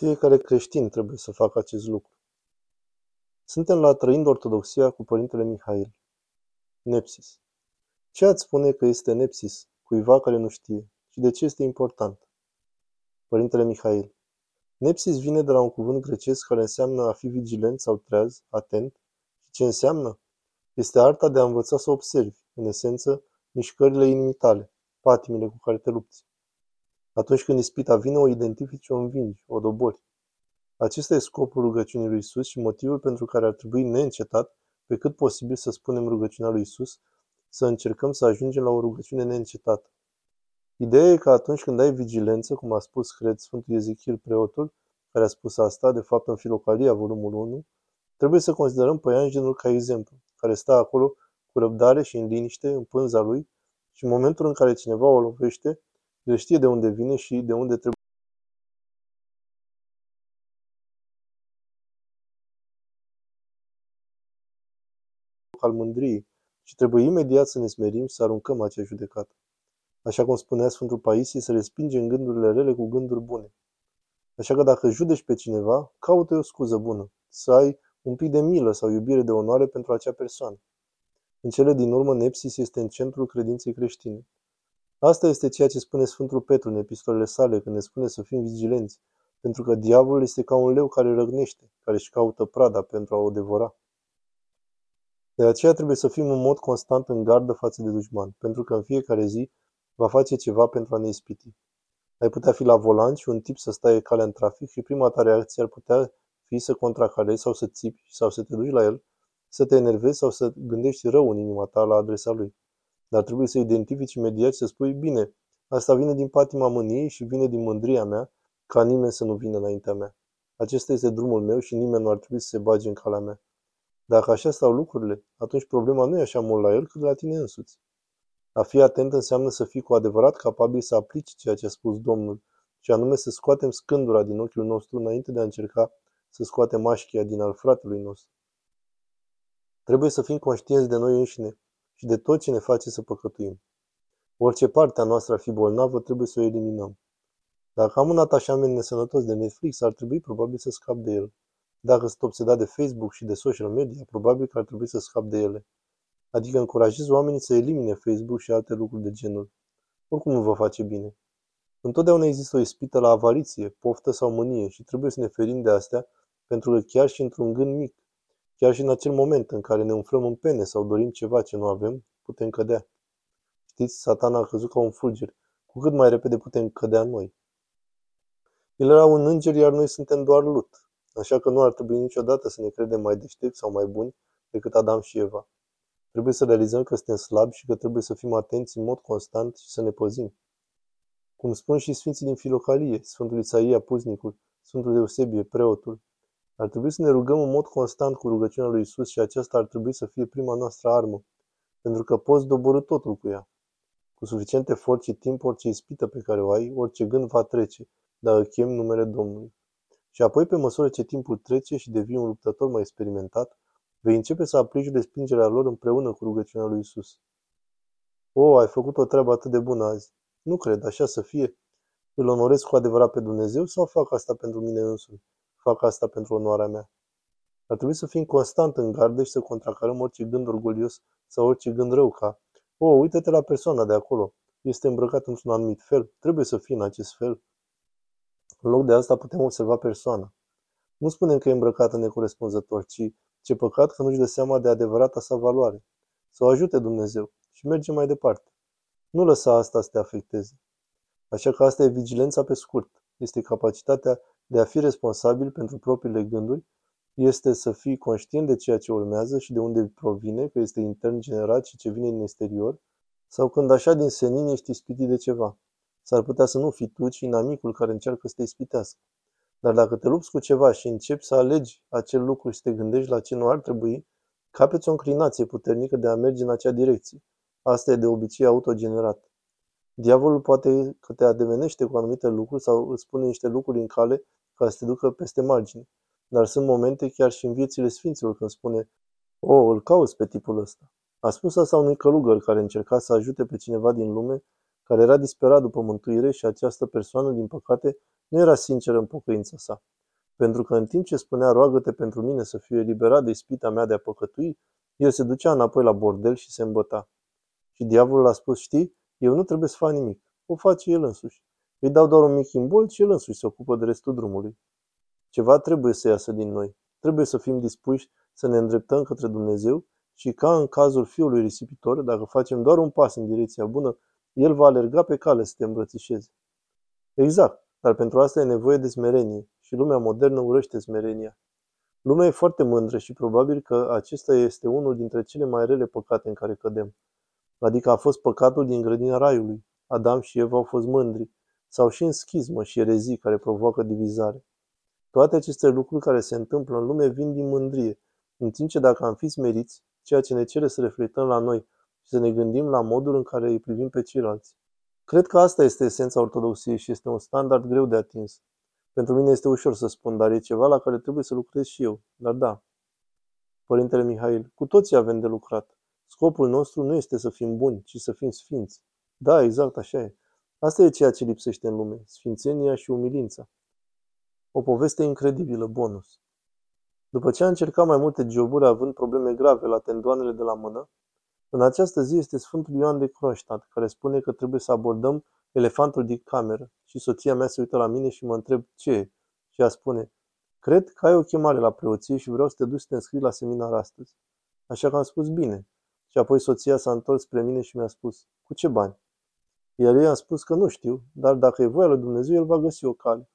Fiecare creștin trebuie să facă acest lucru. Suntem la Trăind Ortodoxia cu Părintele Mihail. Nepsis. Ce ați spune că este nepsis cuiva care nu știe și de ce este important? Părintele Mihail. Nepsis vine de la un cuvânt grecesc care înseamnă a fi vigilent sau treaz, atent. Și ce înseamnă? Este arta de a învăța să observi, în esență, mișcările inimii tale, patimile cu care te lupți. Atunci când ispita vine, o identifici, o învingi, o dobori. Acesta e scopul rugăciunii lui Isus și motivul pentru care ar trebui neîncetat, pe cât posibil să spunem rugăciunea lui Isus, să încercăm să ajungem la o rugăciune neîncetată. Ideea e că atunci când ai vigilență, cum a spus, cred, Sfântul Ezechiel preotul, care a spus asta, de fapt în Filocalia, volumul 1, trebuie să considerăm păianjenul ca exemplu, care stă acolo cu răbdare și în liniște, în pânza lui, și în momentul în care cineva o lovește, el știe de unde vine și de unde trebuie al mândriei și trebuie imediat să ne smerim să aruncăm acea judecată. Așa cum spunea Sfântul Paisie, să respingem gândurile rele cu gânduri bune. Așa că dacă judești pe cineva, caută o scuză bună, să ai un pic de milă sau iubire de onoare pentru acea persoană. În cele din urmă, Nepsis este în centrul credinței creștine. Asta este ceea ce spune Sfântul Petru în epistolele sale, când ne spune să fim vigilenți, pentru că diavolul este ca un leu care răgnește, care își caută prada pentru a o devora. De aceea trebuie să fim în mod constant în gardă față de dușman, pentru că în fiecare zi va face ceva pentru a ne ispiti. Ai putea fi la volan și un tip să stai calea în trafic și prima ta reacție ar putea fi să contracarezi sau să țipi sau să te duci la el, să te enervezi sau să gândești rău în inima ta la adresa lui. Dar trebuie să identifici imediat și să spui, bine, asta vine din patima mâniei și vine din mândria mea, ca nimeni să nu vină înaintea mea. Acesta este drumul meu și nimeni nu ar trebui să se bage în calea mea. Dacă așa stau lucrurile, atunci problema nu e așa mult la el cât la tine însuți. A fi atent înseamnă să fii cu adevărat capabil să aplici ceea ce a spus Domnul, și anume să scoatem scândura din ochiul nostru înainte de a încerca să scoatem mașchia din al fratelui nostru. Trebuie să fim conștienți de noi înșine și de tot ce ne face să păcătuim. Orice parte a noastră ar fi bolnavă, trebuie să o eliminăm. Dacă am un atașament nesănătos de Netflix, ar trebui probabil să scap de el. Dacă sunt obsedat de Facebook și de social media, probabil că ar trebui să scap de ele. Adică încurajez oamenii să elimine Facebook și alte lucruri de genul. Oricum nu vă face bine. Întotdeauna există o ispită la avariție, poftă sau mânie și trebuie să ne ferim de astea, pentru că chiar și într-un gând mic, chiar și în acel moment în care ne umflăm în pene sau dorim ceva ce nu avem, putem cădea. Știți, satana a căzut ca un fulger. Cu cât mai repede putem cădea noi. El era un înger, iar noi suntem doar lut. Așa că nu ar trebui niciodată să ne credem mai deștepți sau mai buni decât Adam și Eva. Trebuie să realizăm că suntem slabi și că trebuie să fim atenți în mod constant și să ne păzim. Cum spun și Sfinții din Filocalie, Sfântul Isaia Puznicul, Sfântul Eusebie, preotul, ar trebui să ne rugăm în mod constant cu rugăciunea lui Isus și aceasta ar trebui să fie prima noastră armă, pentru că poți dobori totul cu ea. Cu suficient efort și timp, orice ispită pe care o ai, orice gând va trece, dacă chem numele Domnului. Și apoi, pe măsură ce timpul trece și devii un luptător mai experimentat, Vei începe să aplici respingerea lor împreună cu rugăciunea lui Isus. O, ai făcut o treabă atât de bună azi. Nu cred, așa să fie. Îl onorez cu adevărat pe Dumnezeu sau fac asta pentru mine însumi? Fac asta pentru onoarea mea. Ar trebui să fim constant în gardă și să contracarăm orice gând orgolios sau orice gând rău ca O, uită-te la persoana de acolo. Este îmbrăcat într-un anumit fel. Trebuie să fie în acest fel. În loc de asta putem observa persoana. Nu spunem că e îmbrăcată necorespunzător, ci ce păcat că nu-și dă seama de adevărata sa valoare. Să o ajute Dumnezeu și merge mai departe. Nu lăsa asta să te afecteze. Așa că asta e vigilența pe scurt. Este capacitatea de a fi responsabil pentru propriile gânduri, este să fii conștient de ceea ce urmează și de unde provine, că este intern generat și ce vine din exterior, sau când așa din senin ești ispitit de ceva. S-ar putea să nu fii tu, ci inamicul care încearcă să te ispitească. Dar dacă te lupți cu ceva și începi să alegi acel lucru și te gândești la ce nu ar trebui, capeți o înclinație puternică de a merge în acea direcție. Asta e de obicei autogenerat. Diavolul poate că te adevenește cu anumite lucruri sau îți pune niște lucruri în cale ca să te ducă peste margine. Dar sunt momente chiar și în viețile sfinților când spune O, îl cauți pe tipul ăsta. A spus asta unui călugăr care încerca să ajute pe cineva din lume care era disperat după mântuire și această persoană, din păcate, nu era sinceră în pocăința sa. pentru că în timp ce spunea roagă-te pentru mine să fiu eliberat de ispita mea de a păcătui, el se ducea înapoi la bordel și se îmbăta. Și diavolul a spus, știi, eu nu trebuie să fac nimic. O face el însuși. Îi dau doar un mic imbolt și el însuși se ocupă de restul drumului. Ceva trebuie să iasă din noi. Trebuie să fim dispuși să ne îndreptăm către Dumnezeu și ca în cazul fiului risipitor, dacă facem doar un pas în direcția bună, el va alerga pe cale să te îmbrățișeze. Exact, dar pentru asta e nevoie de smerenie și lumea modernă urăște smerenia. Lumea e foarte mândră și probabil că acesta este unul dintre cele mai rele păcate în care cădem. Adică a fost păcatul din grădina raiului. Adam și Eva au fost mândri, sau și în schismă și erezii care provoacă divizare. Toate aceste lucruri care se întâmplă în lume vin din mândrie, în timp ce dacă am fi smeriți, ceea ce ne cere să reflectăm la noi și să ne gândim la modul în care îi privim pe ceilalți. Cred că asta este esența ortodoxiei și este un standard greu de atins. Pentru mine este ușor să spun, dar e ceva la care trebuie să lucrez și eu. Dar da. Părintele Mihail, cu toții avem de lucrat. Scopul nostru nu este să fim buni, ci să fim sfinți. Da, exact așa e. Asta e ceea ce lipsește în lume, sfințenia și umilința. O poveste incredibilă, bonus. După ce a încercat mai multe joburi având probleme grave la tendoanele de la mână, în această zi este Sfântul Ioan de Kronstadt, care spune că trebuie să abordăm elefantul din cameră. Și soția mea se uită la mine și mă întreb ce e. Și ea spune, cred că ai o chemare la preoție și vreau să te duci să te înscrii la seminar astăzi. Așa că am spus bine. Și apoi soția s-a întors spre mine și mi-a spus, cu ce bani? Iar eu i-am spus că nu știu, dar dacă e voia lui Dumnezeu, el va găsi o cale.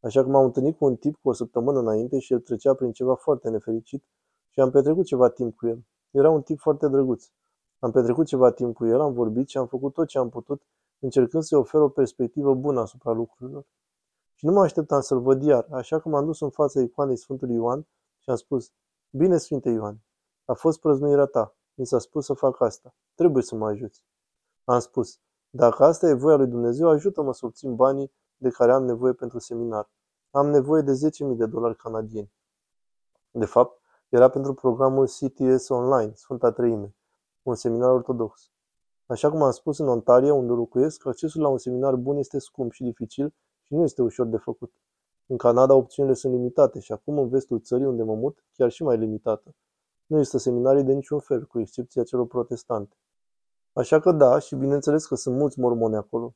Așa că m-am întâlnit cu un tip cu o săptămână înainte și el trecea prin ceva foarte nefericit și am petrecut ceva timp cu el. Era un tip foarte drăguț. Am petrecut ceva timp cu el, am vorbit și am făcut tot ce am putut, încercând să-i ofer o perspectivă bună asupra lucrurilor. Și nu mă așteptam să-l văd iar, așa că m-am dus în fața icoanei Sfântului Ioan și am spus, Bine, Sfinte Ioan, a fost prăznuirea ta, mi s-a spus să fac asta, trebuie să mă ajuți. Am spus, dacă asta e voia lui Dumnezeu, ajută-mă să obțin banii de care am nevoie pentru seminar. Am nevoie de 10.000 de dolari canadieni. De fapt, era pentru programul CTS Online, Sfânta Treime, un seminar ortodox. Așa cum am spus în Ontario, unde locuiesc, accesul la un seminar bun este scump și dificil și nu este ușor de făcut. În Canada opțiunile sunt limitate și acum în vestul țării unde mă mut, chiar și mai limitată. Nu există seminarii de niciun fel, cu excepția celor protestante. Așa că da, și bineînțeles că sunt mulți mormoni acolo.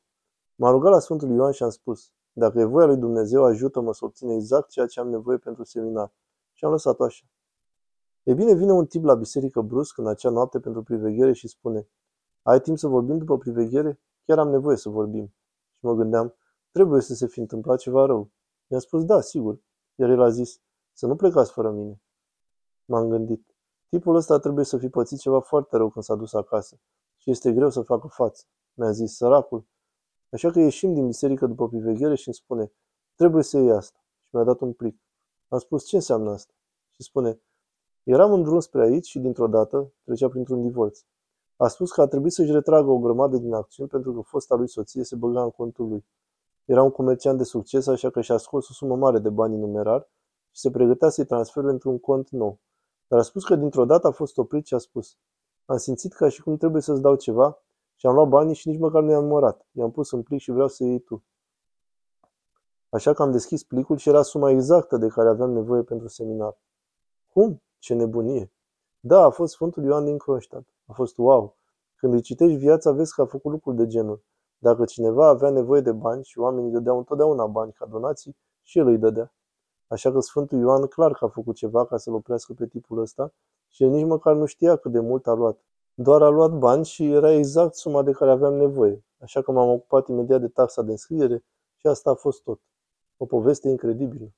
M-am rugat la Sfântul Ioan și am spus, dacă e voia lui Dumnezeu, ajută-mă să obțin exact ceea ce am nevoie pentru seminar. Și am lăsat-o așa. E bine, vine un tip la biserică brusc în acea noapte pentru priveghere și spune, ai timp să vorbim după priveghere? Chiar am nevoie să vorbim. Și mă gândeam, trebuie să se fi întâmplat ceva rău. I-am spus, da, sigur. Iar el a zis, să nu plecați fără mine. M-am gândit, tipul ăsta trebuie să fi pățit ceva foarte rău când s-a dus acasă și este greu să facă față. Mi-a zis, săracul. Așa că ieșim din biserică după priveghere și îmi spune, trebuie să iei asta. Și mi-a dat un plic. Am spus, ce înseamnă asta? Și spune, eram în drum spre aici și dintr-o dată trecea printr-un divorț. A spus că a trebuit să-și retragă o grămadă din acțiuni pentru că fosta lui soție se băga în contul lui. Era un comerciant de succes, așa că și-a scos o sumă mare de bani în numerar și se pregătea să-i transfere într-un cont nou. Dar a spus că dintr-o dată a fost oprit și a spus Am simțit ca și cum trebuie să-ți dau ceva și am luat banii și nici măcar nu i-am numărat. I-am pus în plic și vreau să iei tu. Așa că am deschis plicul și era suma exactă de care aveam nevoie pentru seminar. Cum? Ce nebunie! Da, a fost Sfântul Ioan din Kronstadt. A fost wow! Când îi citești viața, vezi că a făcut lucruri de genul. Dacă cineva avea nevoie de bani și oamenii dădeau întotdeauna bani ca donații, și el îi dădea. Așa că Sfântul Ioan clar că a făcut ceva ca să-l oprească pe tipul ăsta și el nici măcar nu știa cât de mult a luat. Doar a luat bani și era exact suma de care aveam nevoie, așa că m-am ocupat imediat de taxa de înscriere și asta a fost tot. O poveste incredibilă.